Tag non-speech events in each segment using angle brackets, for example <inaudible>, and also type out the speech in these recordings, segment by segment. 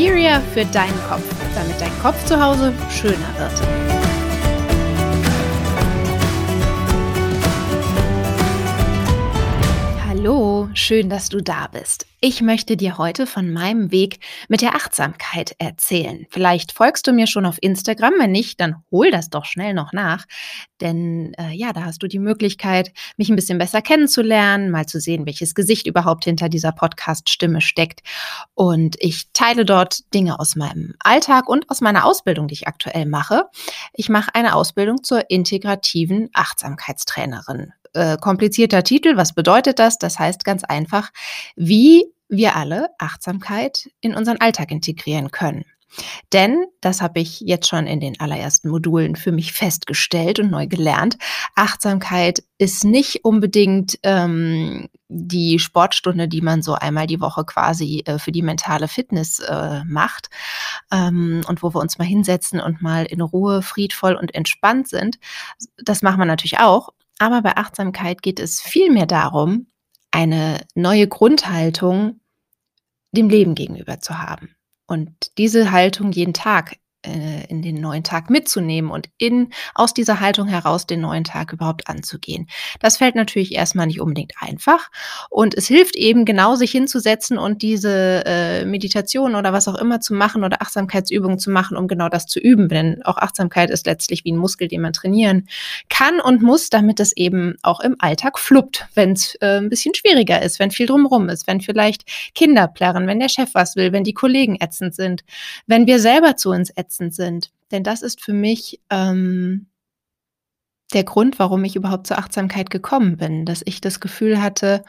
Interior für deinen Kopf, damit dein Kopf zu Hause schöner wird. Schön, dass du da bist. Ich möchte dir heute von meinem Weg mit der Achtsamkeit erzählen. Vielleicht folgst du mir schon auf Instagram, wenn nicht, dann hol das doch schnell noch nach. Denn äh, ja, da hast du die Möglichkeit, mich ein bisschen besser kennenzulernen, mal zu sehen, welches Gesicht überhaupt hinter dieser Podcast-Stimme steckt. Und ich teile dort Dinge aus meinem Alltag und aus meiner Ausbildung, die ich aktuell mache. Ich mache eine Ausbildung zur integrativen Achtsamkeitstrainerin äh, komplizierter Titel. Was bedeutet das? Das heißt ganz einfach, wie wir alle Achtsamkeit in unseren Alltag integrieren können. Denn, das habe ich jetzt schon in den allerersten Modulen für mich festgestellt und neu gelernt, Achtsamkeit ist nicht unbedingt ähm, die Sportstunde, die man so einmal die Woche quasi äh, für die mentale Fitness äh, macht ähm, und wo wir uns mal hinsetzen und mal in Ruhe, friedvoll und entspannt sind. Das machen wir natürlich auch, aber bei Achtsamkeit geht es vielmehr darum, eine neue Grundhaltung dem Leben gegenüber zu haben. Und diese Haltung jeden Tag äh, in den neuen Tag mitzunehmen und in, aus dieser Haltung heraus den neuen Tag überhaupt anzugehen. Das fällt natürlich erstmal nicht unbedingt einfach und es hilft eben genau, sich hinzusetzen und diese äh, Meditation oder was auch immer zu machen oder Achtsamkeitsübungen zu machen, um genau das zu üben. Denn auch Achtsamkeit ist letztlich wie ein Muskel, den man trainieren kann und muss, damit es eben auch im Alltag fluppt, wenn es äh, ein bisschen schwieriger ist, wenn viel drumherum ist, wenn vielleicht Kinder plärren, wenn der Chef was will, wenn die Kollegen ätzend sind, wenn wir selber zu uns ätzend verletzend sind. Denn das ist für mich ähm, der Grund, warum ich überhaupt zur Achtsamkeit gekommen bin, dass ich das Gefühl hatte,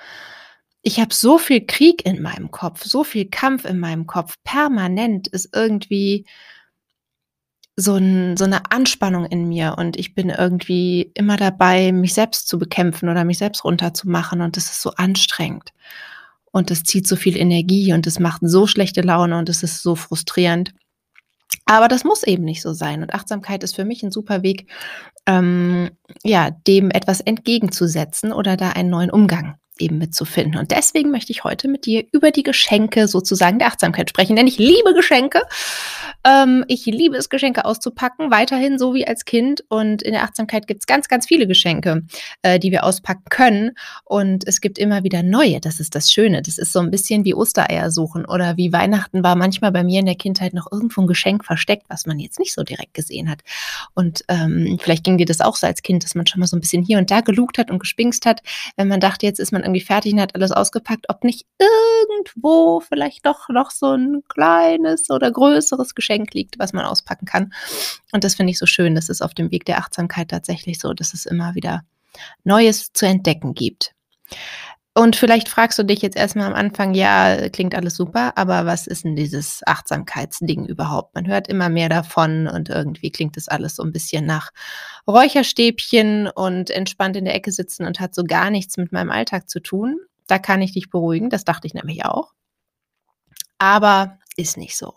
ich habe so viel Krieg in meinem Kopf, so viel Kampf in meinem Kopf. Permanent ist irgendwie so, ein, so eine Anspannung in mir und ich bin irgendwie immer dabei, mich selbst zu bekämpfen oder mich selbst runterzumachen und das ist so anstrengend. Und es zieht so viel Energie und es macht so schlechte Laune und es ist so frustrierend. Aber das muss eben nicht so sein. Und Achtsamkeit ist für mich ein super Weg, ähm, ja, dem etwas entgegenzusetzen oder da einen neuen Umgang eben mitzufinden. Und deswegen möchte ich heute mit dir über die Geschenke sozusagen der Achtsamkeit sprechen, denn ich liebe Geschenke. Ähm, ich liebe es, Geschenke auszupacken, weiterhin so wie als Kind. Und in der Achtsamkeit gibt es ganz, ganz viele Geschenke, äh, die wir auspacken können. Und es gibt immer wieder neue. Das ist das Schöne. Das ist so ein bisschen wie Ostereier suchen oder wie Weihnachten war manchmal bei mir in der Kindheit noch irgendwo ein Geschenk versteckt, was man jetzt nicht so direkt gesehen hat. Und ähm, vielleicht ging dir das auch so als Kind, dass man schon mal so ein bisschen hier und da gelugt hat und gespingst hat, wenn man dachte, jetzt ist man irgendwie fertig und hat alles ausgepackt, ob nicht irgendwo vielleicht doch noch so ein kleines oder größeres Geschenk liegt, was man auspacken kann. Und das finde ich so schön. Das ist auf dem Weg der Achtsamkeit tatsächlich so, dass es immer wieder Neues zu entdecken gibt. Und vielleicht fragst du dich jetzt erstmal am Anfang, ja, klingt alles super, aber was ist denn dieses Achtsamkeitsding überhaupt? Man hört immer mehr davon und irgendwie klingt das alles so ein bisschen nach Räucherstäbchen und entspannt in der Ecke sitzen und hat so gar nichts mit meinem Alltag zu tun. Da kann ich dich beruhigen, das dachte ich nämlich auch. Aber ist nicht so.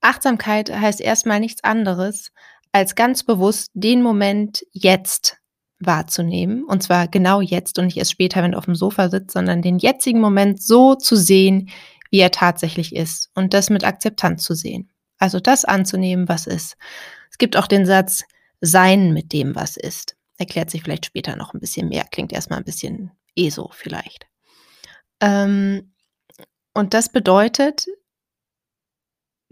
Achtsamkeit heißt erstmal nichts anderes, als ganz bewusst den Moment jetzt wahrzunehmen. Und zwar genau jetzt und nicht erst später, wenn du auf dem Sofa sitzt, sondern den jetzigen Moment so zu sehen, wie er tatsächlich ist. Und das mit Akzeptanz zu sehen. Also das anzunehmen, was ist. Es gibt auch den Satz, sein mit dem, was ist. Erklärt sich vielleicht später noch ein bisschen mehr. Klingt erstmal ein bisschen eh so vielleicht. Ähm, und das bedeutet,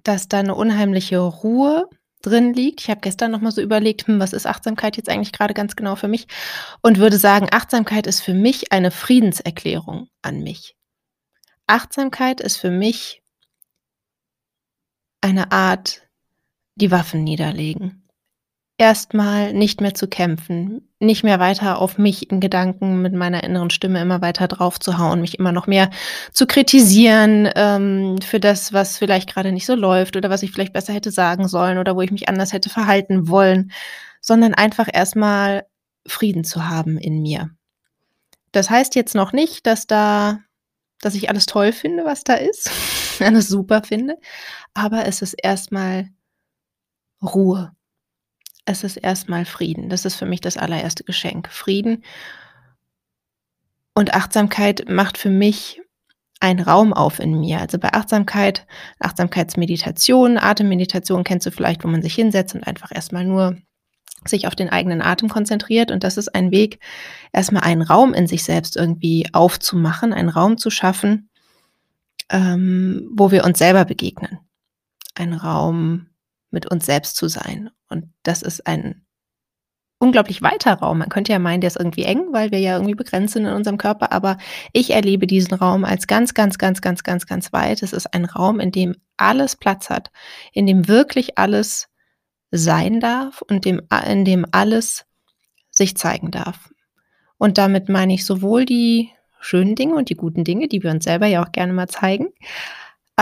dass da eine unheimliche Ruhe drin liegt. Ich habe gestern noch mal so überlegt, hm, was ist Achtsamkeit jetzt eigentlich gerade ganz genau für mich und würde sagen, Achtsamkeit ist für mich eine Friedenserklärung an mich. Achtsamkeit ist für mich eine Art, die Waffen niederlegen erstmal nicht mehr zu kämpfen, nicht mehr weiter auf mich in Gedanken mit meiner inneren Stimme immer weiter drauf zu hauen, mich immer noch mehr zu kritisieren ähm, für das, was vielleicht gerade nicht so läuft oder was ich vielleicht besser hätte sagen sollen oder wo ich mich anders hätte verhalten wollen, sondern einfach erstmal Frieden zu haben in mir. Das heißt jetzt noch nicht, dass da, dass ich alles toll finde, was da ist, <laughs> alles super finde, aber es ist erstmal Ruhe es ist erstmal Frieden. Das ist für mich das allererste Geschenk. Frieden und Achtsamkeit macht für mich ein Raum auf in mir. Also bei Achtsamkeit, Achtsamkeitsmeditation, Atemmeditation kennst du vielleicht, wo man sich hinsetzt und einfach erstmal nur sich auf den eigenen Atem konzentriert. Und das ist ein Weg, erstmal einen Raum in sich selbst irgendwie aufzumachen, einen Raum zu schaffen, ähm, wo wir uns selber begegnen. Ein Raum mit uns selbst zu sein. Und das ist ein unglaublich weiter Raum. Man könnte ja meinen, der ist irgendwie eng, weil wir ja irgendwie begrenzt sind in unserem Körper, aber ich erlebe diesen Raum als ganz, ganz, ganz, ganz, ganz, ganz weit. Es ist ein Raum, in dem alles Platz hat, in dem wirklich alles sein darf und dem, in dem alles sich zeigen darf. Und damit meine ich sowohl die schönen Dinge und die guten Dinge, die wir uns selber ja auch gerne mal zeigen,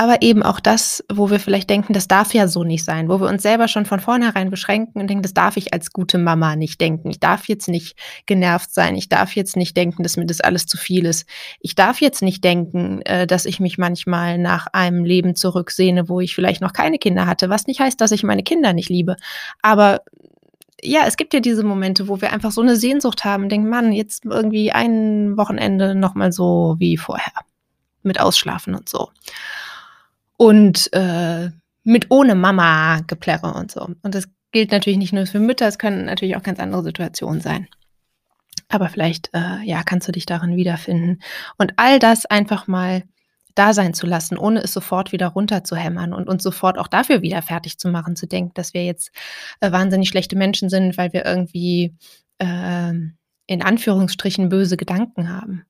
aber eben auch das, wo wir vielleicht denken, das darf ja so nicht sein, wo wir uns selber schon von vornherein beschränken und denken, das darf ich als gute Mama nicht denken. Ich darf jetzt nicht genervt sein. Ich darf jetzt nicht denken, dass mir das alles zu viel ist. Ich darf jetzt nicht denken, äh, dass ich mich manchmal nach einem Leben zurücksehne, wo ich vielleicht noch keine Kinder hatte, was nicht heißt, dass ich meine Kinder nicht liebe. Aber ja, es gibt ja diese Momente, wo wir einfach so eine Sehnsucht haben, denken, Mann, jetzt irgendwie ein Wochenende nochmal so wie vorher. Mit Ausschlafen und so und äh, mit ohne Mama geplärre und so. Und das gilt natürlich nicht nur für Mütter, es können natürlich auch ganz andere Situationen sein. Aber vielleicht, äh, ja, kannst du dich darin wiederfinden. Und all das einfach mal da sein zu lassen, ohne es sofort wieder runterzuhämmern und uns sofort auch dafür wieder fertig zu machen, zu denken, dass wir jetzt äh, wahnsinnig schlechte Menschen sind, weil wir irgendwie äh, in Anführungsstrichen böse Gedanken haben.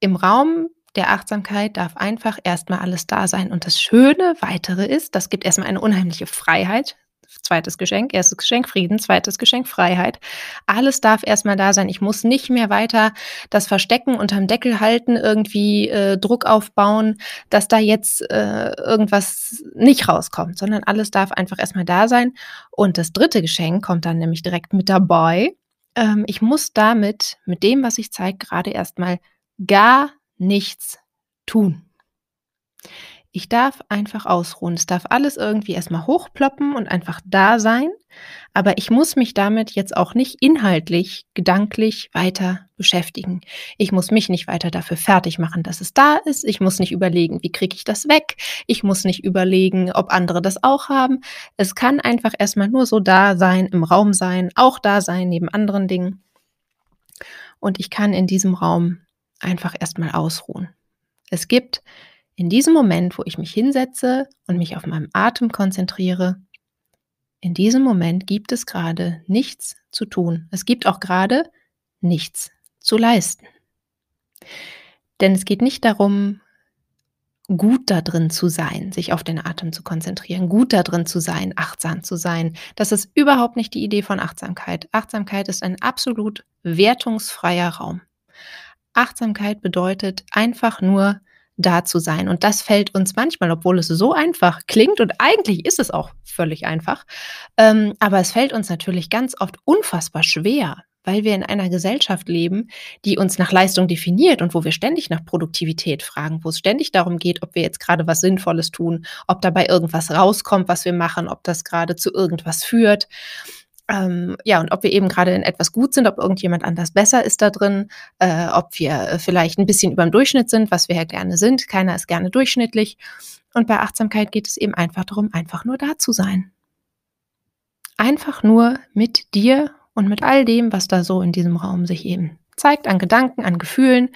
Im Raum der Achtsamkeit darf einfach erstmal alles da sein. Und das Schöne weitere ist, das gibt erstmal eine unheimliche Freiheit. Zweites Geschenk, erstes Geschenk Frieden, zweites Geschenk Freiheit. Alles darf erstmal da sein. Ich muss nicht mehr weiter das Verstecken unterm Deckel halten, irgendwie äh, Druck aufbauen, dass da jetzt äh, irgendwas nicht rauskommt, sondern alles darf einfach erstmal da sein. Und das dritte Geschenk kommt dann nämlich direkt mit dabei. Ähm, ich muss damit, mit dem, was ich zeige, gerade erstmal gar nichts tun. Ich darf einfach ausruhen. Es darf alles irgendwie erstmal hochploppen und einfach da sein. Aber ich muss mich damit jetzt auch nicht inhaltlich, gedanklich weiter beschäftigen. Ich muss mich nicht weiter dafür fertig machen, dass es da ist. Ich muss nicht überlegen, wie kriege ich das weg. Ich muss nicht überlegen, ob andere das auch haben. Es kann einfach erstmal nur so da sein, im Raum sein, auch da sein, neben anderen Dingen. Und ich kann in diesem Raum einfach erstmal ausruhen. Es gibt in diesem Moment, wo ich mich hinsetze und mich auf meinen Atem konzentriere, in diesem Moment gibt es gerade nichts zu tun. Es gibt auch gerade nichts zu leisten. Denn es geht nicht darum, gut da drin zu sein, sich auf den Atem zu konzentrieren, gut da drin zu sein, achtsam zu sein. Das ist überhaupt nicht die Idee von Achtsamkeit. Achtsamkeit ist ein absolut wertungsfreier Raum. Achtsamkeit bedeutet einfach nur da zu sein. Und das fällt uns manchmal, obwohl es so einfach klingt und eigentlich ist es auch völlig einfach, ähm, aber es fällt uns natürlich ganz oft unfassbar schwer, weil wir in einer Gesellschaft leben, die uns nach Leistung definiert und wo wir ständig nach Produktivität fragen, wo es ständig darum geht, ob wir jetzt gerade was Sinnvolles tun, ob dabei irgendwas rauskommt, was wir machen, ob das gerade zu irgendwas führt. Ähm, ja, und ob wir eben gerade in etwas gut sind, ob irgendjemand anders besser ist da drin, äh, ob wir äh, vielleicht ein bisschen über dem Durchschnitt sind, was wir ja gerne sind. Keiner ist gerne durchschnittlich. Und bei Achtsamkeit geht es eben einfach darum, einfach nur da zu sein. Einfach nur mit dir und mit all dem, was da so in diesem Raum sich eben zeigt, an Gedanken, an Gefühlen,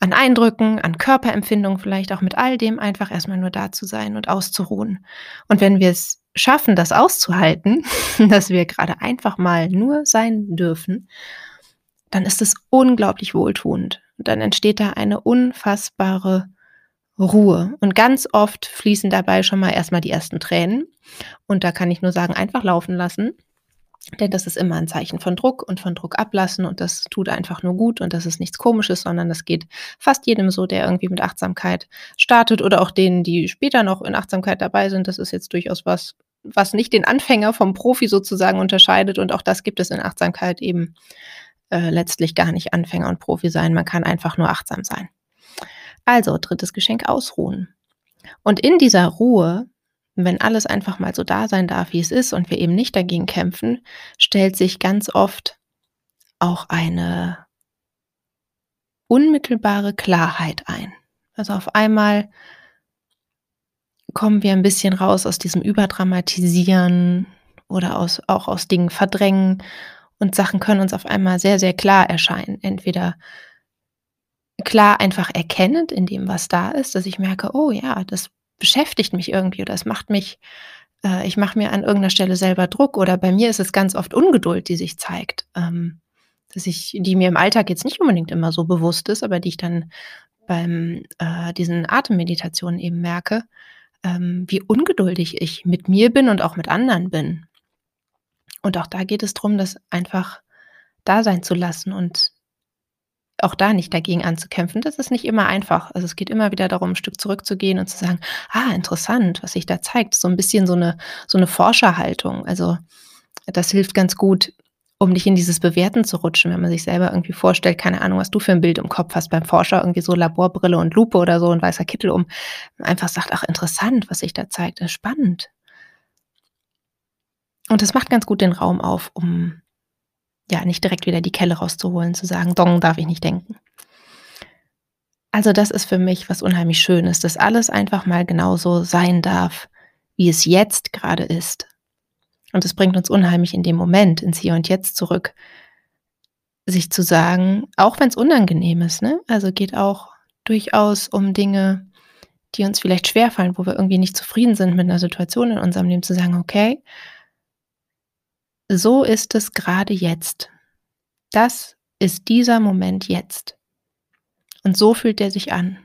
an Eindrücken, an Körperempfindungen, vielleicht auch mit all dem einfach erstmal nur da zu sein und auszuruhen. Und wenn wir es schaffen, das auszuhalten, <laughs> dass wir gerade einfach mal nur sein dürfen, dann ist es unglaublich wohltuend. Und dann entsteht da eine unfassbare Ruhe. Und ganz oft fließen dabei schon mal erstmal die ersten Tränen. Und da kann ich nur sagen, einfach laufen lassen. Denn das ist immer ein Zeichen von Druck und von Druck ablassen und das tut einfach nur gut und das ist nichts Komisches, sondern das geht fast jedem so, der irgendwie mit Achtsamkeit startet oder auch denen, die später noch in Achtsamkeit dabei sind. Das ist jetzt durchaus was, was nicht den Anfänger vom Profi sozusagen unterscheidet und auch das gibt es in Achtsamkeit eben äh, letztlich gar nicht Anfänger und Profi sein. Man kann einfach nur achtsam sein. Also, drittes Geschenk ausruhen. Und in dieser Ruhe wenn alles einfach mal so da sein darf, wie es ist und wir eben nicht dagegen kämpfen, stellt sich ganz oft auch eine unmittelbare Klarheit ein. Also auf einmal kommen wir ein bisschen raus aus diesem Überdramatisieren oder aus, auch aus Dingen verdrängen. Und Sachen können uns auf einmal sehr, sehr klar erscheinen. Entweder klar einfach erkennend in dem, was da ist, dass ich merke, oh ja, das beschäftigt mich irgendwie oder es macht mich, äh, ich mache mir an irgendeiner Stelle selber Druck. Oder bei mir ist es ganz oft Ungeduld, die sich zeigt, ähm, dass ich, die mir im Alltag jetzt nicht unbedingt immer so bewusst ist, aber die ich dann beim äh, diesen Atemmeditationen eben merke, ähm, wie ungeduldig ich mit mir bin und auch mit anderen bin. Und auch da geht es darum, das einfach da sein zu lassen und auch da nicht dagegen anzukämpfen. Das ist nicht immer einfach. Also es geht immer wieder darum, ein Stück zurückzugehen und zu sagen, ah, interessant, was sich da zeigt. So ein bisschen so eine, so eine Forscherhaltung. Also das hilft ganz gut, um nicht in dieses Bewerten zu rutschen, wenn man sich selber irgendwie vorstellt, keine Ahnung, was du für ein Bild im Kopf hast beim Forscher, irgendwie so Laborbrille und Lupe oder so und weißer Kittel um, einfach sagt, ach interessant, was sich da zeigt, ist spannend. Und das macht ganz gut den Raum auf, um ja nicht direkt wieder die Kelle rauszuholen, zu sagen, Dong darf ich nicht denken. Also das ist für mich was unheimlich Schönes, dass alles einfach mal genauso sein darf, wie es jetzt gerade ist. Und es bringt uns unheimlich in dem Moment, ins Hier und Jetzt zurück, sich zu sagen, auch wenn es unangenehm ist, ne? Also geht auch durchaus um Dinge, die uns vielleicht schwerfallen, wo wir irgendwie nicht zufrieden sind mit einer Situation in unserem Leben, zu sagen, okay, so ist es gerade jetzt. Das ist dieser Moment jetzt. Und so fühlt er sich an.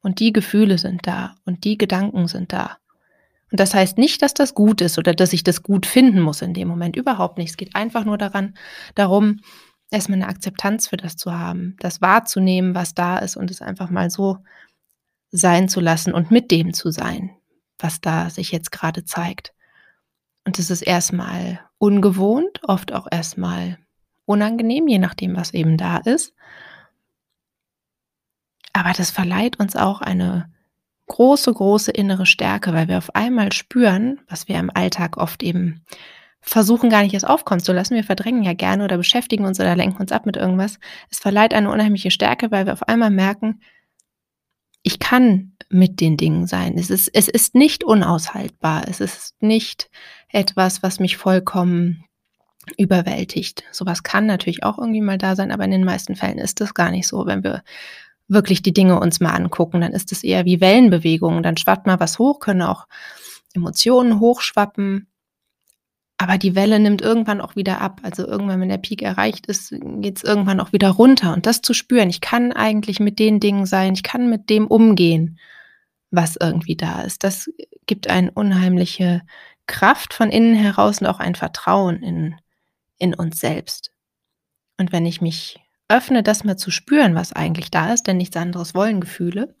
Und die Gefühle sind da und die Gedanken sind da. Und das heißt nicht, dass das gut ist oder dass ich das gut finden muss in dem Moment. Überhaupt nicht. Es geht einfach nur daran, darum, erstmal eine Akzeptanz für das zu haben, das wahrzunehmen, was da ist und es einfach mal so sein zu lassen und mit dem zu sein, was da sich jetzt gerade zeigt. Und es ist erstmal ungewohnt, oft auch erstmal unangenehm, je nachdem, was eben da ist. Aber das verleiht uns auch eine große, große innere Stärke, weil wir auf einmal spüren, was wir im Alltag oft eben versuchen gar nicht erst aufkommen zu lassen. Wir verdrängen ja gerne oder beschäftigen uns oder lenken uns ab mit irgendwas. Es verleiht eine unheimliche Stärke, weil wir auf einmal merken, ich kann mit den Dingen sein. Es ist, es ist nicht unaushaltbar. Es ist nicht etwas, was mich vollkommen überwältigt. Sowas kann natürlich auch irgendwie mal da sein, aber in den meisten Fällen ist das gar nicht so. Wenn wir wirklich die Dinge uns mal angucken, dann ist es eher wie Wellenbewegungen. Dann schwappt mal was hoch, können auch Emotionen hochschwappen. Aber die Welle nimmt irgendwann auch wieder ab. Also irgendwann, wenn der Peak erreicht ist, geht es irgendwann auch wieder runter. Und das zu spüren, ich kann eigentlich mit den Dingen sein, ich kann mit dem umgehen, was irgendwie da ist. Das gibt eine unheimliche Kraft von innen heraus und auch ein Vertrauen in, in uns selbst. Und wenn ich mich öffne, das mal zu spüren, was eigentlich da ist, denn nichts anderes wollen Gefühle.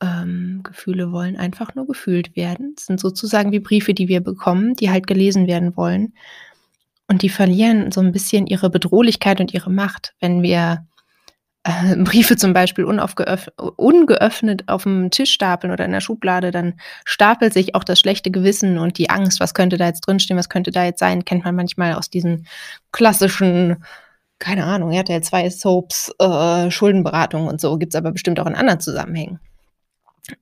Ähm, Gefühle wollen einfach nur gefühlt werden. Es sind sozusagen wie Briefe, die wir bekommen, die halt gelesen werden wollen. Und die verlieren so ein bisschen ihre Bedrohlichkeit und ihre Macht, wenn wir äh, <laughs> Briefe zum Beispiel ungeöffnet auf dem Tisch stapeln oder in der Schublade, dann stapelt sich auch das schlechte Gewissen und die Angst, was könnte da jetzt drinstehen, was könnte da jetzt sein, kennt man manchmal aus diesen klassischen keine Ahnung, ja zwei Soaps, äh, Schuldenberatung und so, gibt es aber bestimmt auch in anderen Zusammenhängen.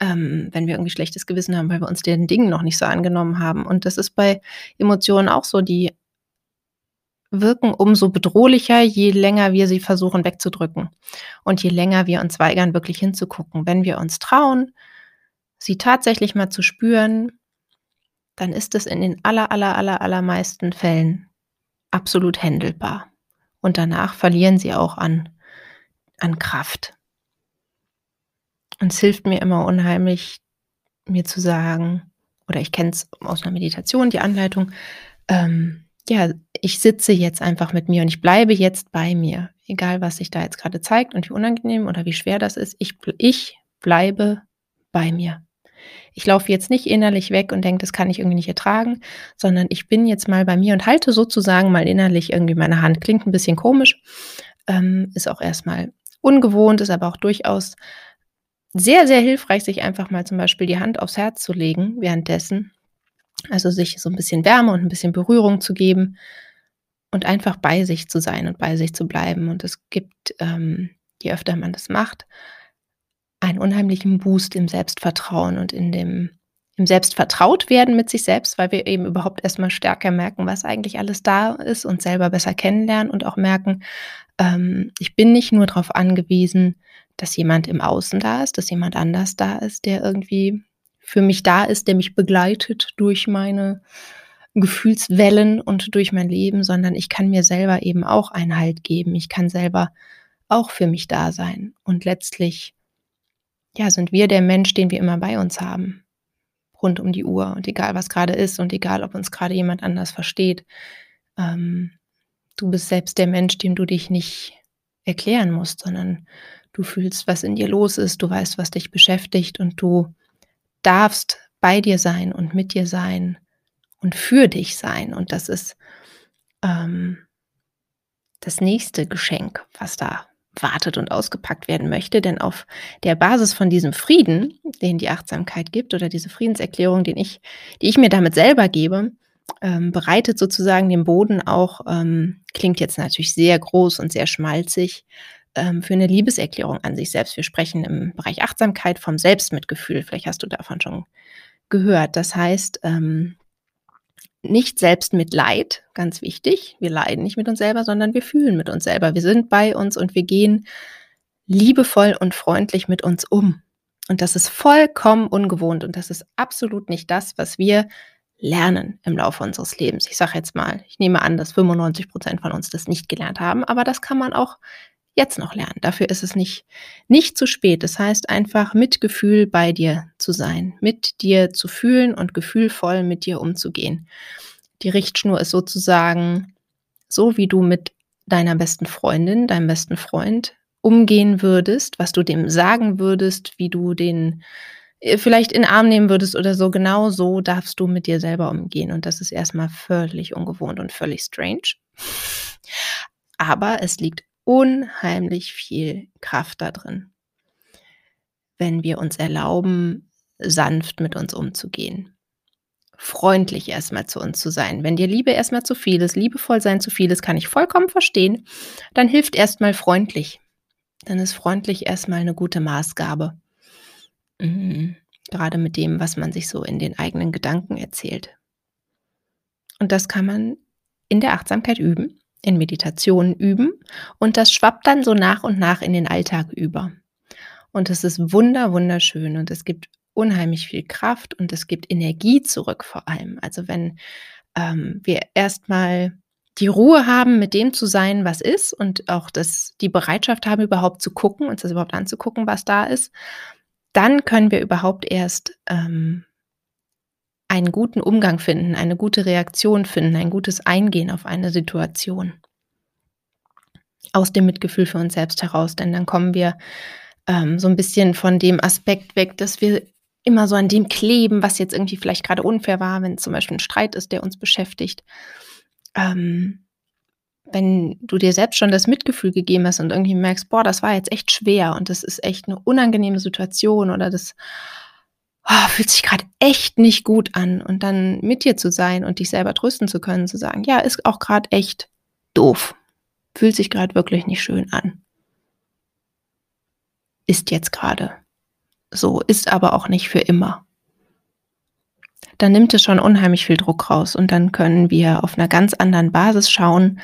Ähm, wenn wir irgendwie schlechtes Gewissen haben, weil wir uns den Dingen noch nicht so angenommen haben. Und das ist bei Emotionen auch so, die wirken umso bedrohlicher, je länger wir sie versuchen wegzudrücken und je länger wir uns weigern, wirklich hinzugucken. Wenn wir uns trauen, sie tatsächlich mal zu spüren, dann ist es in den aller, aller, aller, allermeisten Fällen absolut händelbar und danach verlieren sie auch an, an Kraft. Und es hilft mir immer unheimlich, mir zu sagen, oder ich kenne es aus einer Meditation, die Anleitung, ähm, ja, ich sitze jetzt einfach mit mir und ich bleibe jetzt bei mir, egal was sich da jetzt gerade zeigt und wie unangenehm oder wie schwer das ist, ich, ich bleibe bei mir. Ich laufe jetzt nicht innerlich weg und denke, das kann ich irgendwie nicht ertragen, sondern ich bin jetzt mal bei mir und halte sozusagen mal innerlich irgendwie meine Hand. Klingt ein bisschen komisch, ähm, ist auch erstmal ungewohnt, ist aber auch durchaus sehr, sehr hilfreich, sich einfach mal zum Beispiel die Hand aufs Herz zu legen währenddessen. Also sich so ein bisschen Wärme und ein bisschen Berührung zu geben und einfach bei sich zu sein und bei sich zu bleiben. Und es gibt, ähm, je öfter man das macht, einen unheimlichen Boost im Selbstvertrauen und in dem im Selbstvertrautwerden mit sich selbst, weil wir eben überhaupt erstmal stärker merken, was eigentlich alles da ist und selber besser kennenlernen und auch merken, ähm, ich bin nicht nur darauf angewiesen, dass jemand im Außen da ist, dass jemand anders da ist, der irgendwie für mich da ist, der mich begleitet durch meine Gefühlswellen und durch mein Leben, sondern ich kann mir selber eben auch einen Halt geben. Ich kann selber auch für mich da sein. Und letztlich, ja, sind wir der Mensch, den wir immer bei uns haben. Rund um die Uhr. Und egal, was gerade ist und egal, ob uns gerade jemand anders versteht. Ähm, du bist selbst der Mensch, dem du dich nicht erklären musst, sondern du fühlst, was in dir los ist, du weißt, was dich beschäftigt und du darfst bei dir sein und mit dir sein und für dich sein. Und das ist ähm, das nächste Geschenk, was da wartet und ausgepackt werden möchte. Denn auf der Basis von diesem Frieden, den die Achtsamkeit gibt, oder diese Friedenserklärung, den ich, die ich mir damit selber gebe, ähm, bereitet sozusagen den Boden auch, ähm, klingt jetzt natürlich sehr groß und sehr schmalzig, ähm, für eine Liebeserklärung an sich selbst. Wir sprechen im Bereich Achtsamkeit vom Selbstmitgefühl. Vielleicht hast du davon schon gehört. Das heißt, ähm, nicht selbst mit Leid, ganz wichtig. Wir leiden nicht mit uns selber, sondern wir fühlen mit uns selber. Wir sind bei uns und wir gehen liebevoll und freundlich mit uns um. Und das ist vollkommen ungewohnt und das ist absolut nicht das, was wir lernen im Laufe unseres Lebens. Ich sage jetzt mal, ich nehme an, dass 95 Prozent von uns das nicht gelernt haben, aber das kann man auch jetzt noch lernen. Dafür ist es nicht, nicht zu spät. Das heißt einfach mit Gefühl bei dir zu sein, mit dir zu fühlen und gefühlvoll mit dir umzugehen. Die Richtschnur ist sozusagen so, wie du mit deiner besten Freundin, deinem besten Freund umgehen würdest, was du dem sagen würdest, wie du den äh, vielleicht in den Arm nehmen würdest oder so, genau so darfst du mit dir selber umgehen. Und das ist erstmal völlig ungewohnt und völlig strange. Aber es liegt unheimlich viel Kraft da drin, wenn wir uns erlauben, sanft mit uns umzugehen. Freundlich erstmal zu uns zu sein. Wenn dir Liebe erstmal zu viel ist, liebevoll sein zu viel ist, kann ich vollkommen verstehen, dann hilft erstmal freundlich. Dann ist freundlich erstmal eine gute Maßgabe. Mhm. Gerade mit dem, was man sich so in den eigenen Gedanken erzählt. Und das kann man in der Achtsamkeit üben in Meditation üben und das schwappt dann so nach und nach in den Alltag über. Und es ist wunder, wunderschön und es gibt unheimlich viel Kraft und es gibt Energie zurück vor allem. Also wenn ähm, wir erstmal die Ruhe haben, mit dem zu sein, was ist und auch das, die Bereitschaft haben, überhaupt zu gucken, uns das überhaupt anzugucken, was da ist, dann können wir überhaupt erst ähm, einen guten Umgang finden, eine gute Reaktion finden, ein gutes Eingehen auf eine Situation. Aus dem Mitgefühl für uns selbst heraus, denn dann kommen wir ähm, so ein bisschen von dem Aspekt weg, dass wir immer so an dem kleben, was jetzt irgendwie vielleicht gerade unfair war, wenn zum Beispiel ein Streit ist, der uns beschäftigt. Ähm, wenn du dir selbst schon das Mitgefühl gegeben hast und irgendwie merkst, boah, das war jetzt echt schwer und das ist echt eine unangenehme Situation oder das oh, fühlt sich gerade echt nicht gut an und dann mit dir zu sein und dich selber trösten zu können, zu sagen, ja, ist auch gerade echt doof, fühlt sich gerade wirklich nicht schön an. Ist jetzt gerade so, ist aber auch nicht für immer. Dann nimmt es schon unheimlich viel Druck raus und dann können wir auf einer ganz anderen Basis schauen,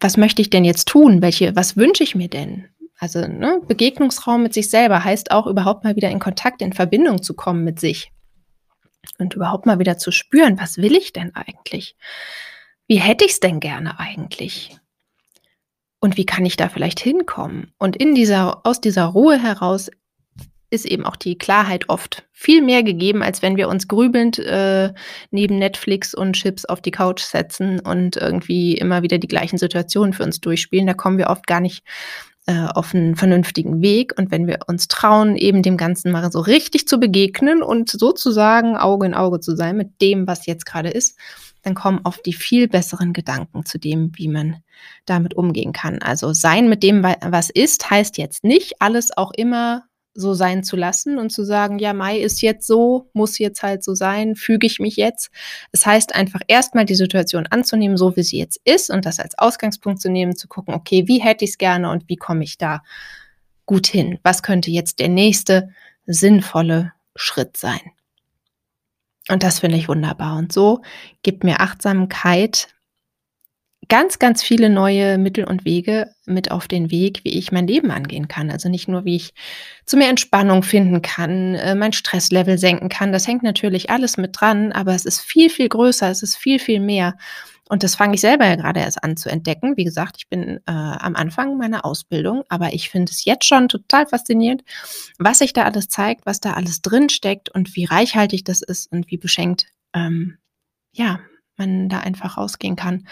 was möchte ich denn jetzt tun? Welche, was wünsche ich mir denn? Also ne, Begegnungsraum mit sich selber heißt auch überhaupt mal wieder in Kontakt, in Verbindung zu kommen mit sich. Und überhaupt mal wieder zu spüren, was will ich denn eigentlich? Wie hätte ich es denn gerne eigentlich? Und wie kann ich da vielleicht hinkommen? Und in dieser, aus dieser Ruhe heraus ist eben auch die Klarheit oft viel mehr gegeben, als wenn wir uns grübelnd äh, neben Netflix und Chips auf die Couch setzen und irgendwie immer wieder die gleichen Situationen für uns durchspielen. Da kommen wir oft gar nicht äh, auf einen vernünftigen Weg. Und wenn wir uns trauen, eben dem Ganzen mal so richtig zu begegnen und sozusagen Auge in Auge zu sein mit dem, was jetzt gerade ist, dann kommen oft die viel besseren Gedanken zu dem, wie man damit umgehen kann. Also sein mit dem, was ist, heißt jetzt nicht, alles auch immer so sein zu lassen und zu sagen, ja, Mai ist jetzt so, muss jetzt halt so sein, füge ich mich jetzt. Es heißt einfach erstmal die Situation anzunehmen, so wie sie jetzt ist und das als Ausgangspunkt zu nehmen, zu gucken, okay, wie hätte ich es gerne und wie komme ich da gut hin? Was könnte jetzt der nächste sinnvolle Schritt sein? Und das finde ich wunderbar. Und so gibt mir Achtsamkeit ganz, ganz viele neue Mittel und Wege mit auf den Weg, wie ich mein Leben angehen kann. Also nicht nur, wie ich zu mehr Entspannung finden kann, äh, mein Stresslevel senken kann. Das hängt natürlich alles mit dran, aber es ist viel, viel größer, es ist viel, viel mehr. Und das fange ich selber ja gerade erst an zu entdecken. Wie gesagt, ich bin äh, am Anfang meiner Ausbildung, aber ich finde es jetzt schon total faszinierend, was sich da alles zeigt, was da alles drin steckt und wie reichhaltig das ist und wie beschenkt, ähm, ja, man da einfach rausgehen kann.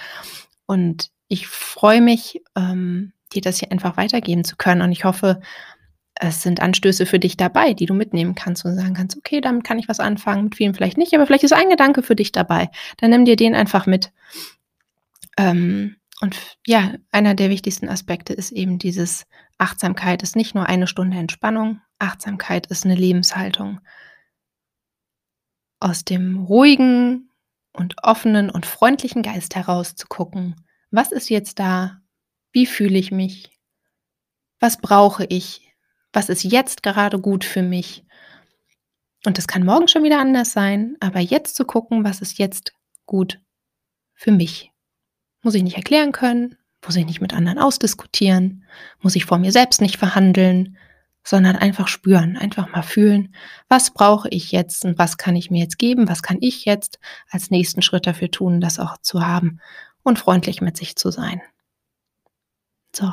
Und ich freue mich, ähm, dir das hier einfach weitergeben zu können. Und ich hoffe, es sind Anstöße für dich dabei, die du mitnehmen kannst und sagen kannst, okay, damit kann ich was anfangen, mit vielen vielleicht nicht, aber vielleicht ist ein Gedanke für dich dabei. Dann nimm dir den einfach mit. Ähm, und ja, einer der wichtigsten Aspekte ist eben dieses Achtsamkeit ist nicht nur eine Stunde Entspannung. Achtsamkeit ist eine Lebenshaltung. Aus dem ruhigen und offenen und freundlichen Geist heraus zu gucken, was ist jetzt da? Wie fühle ich mich? Was brauche ich? was ist jetzt gerade gut für mich. Und das kann morgen schon wieder anders sein, aber jetzt zu gucken, was ist jetzt gut für mich. Muss ich nicht erklären können, muss ich nicht mit anderen ausdiskutieren, muss ich vor mir selbst nicht verhandeln, sondern einfach spüren, einfach mal fühlen, was brauche ich jetzt und was kann ich mir jetzt geben, was kann ich jetzt als nächsten Schritt dafür tun, das auch zu haben und freundlich mit sich zu sein. So,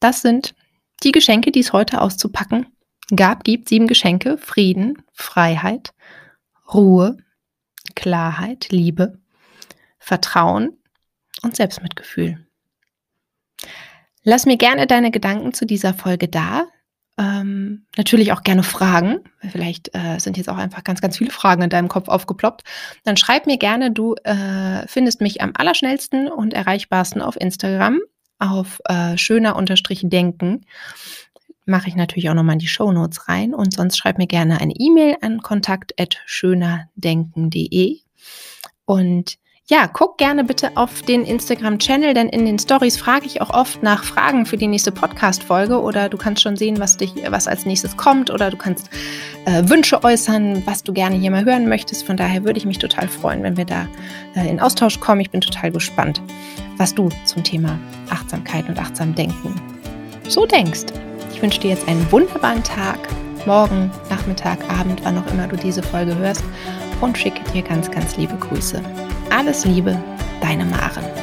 das sind die Geschenke, die es heute auszupacken gab, gibt sieben Geschenke. Frieden, Freiheit, Ruhe, Klarheit, Liebe, Vertrauen und Selbstmitgefühl. Lass mir gerne deine Gedanken zu dieser Folge da. Ähm, natürlich auch gerne Fragen. Vielleicht äh, sind jetzt auch einfach ganz, ganz viele Fragen in deinem Kopf aufgeploppt. Dann schreib mir gerne, du äh, findest mich am allerschnellsten und erreichbarsten auf Instagram auf äh, schöner-denken mache ich natürlich auch nochmal in die Show Notes rein und sonst schreib mir gerne eine E-Mail an kontakt@schönerdenken.de und ja, guck gerne bitte auf den Instagram-Channel, denn in den Stories frage ich auch oft nach Fragen für die nächste Podcast-Folge oder du kannst schon sehen, was dich, was als nächstes kommt oder du kannst äh, Wünsche äußern, was du gerne hier mal hören möchtest. Von daher würde ich mich total freuen, wenn wir da äh, in Austausch kommen. Ich bin total gespannt, was du zum Thema Achtsamkeit und achtsam denken so denkst. Ich wünsche dir jetzt einen wunderbaren Tag, morgen, Nachmittag, Abend, wann auch immer du diese Folge hörst und schicke dir ganz, ganz liebe Grüße. Alles Liebe, deine Maren.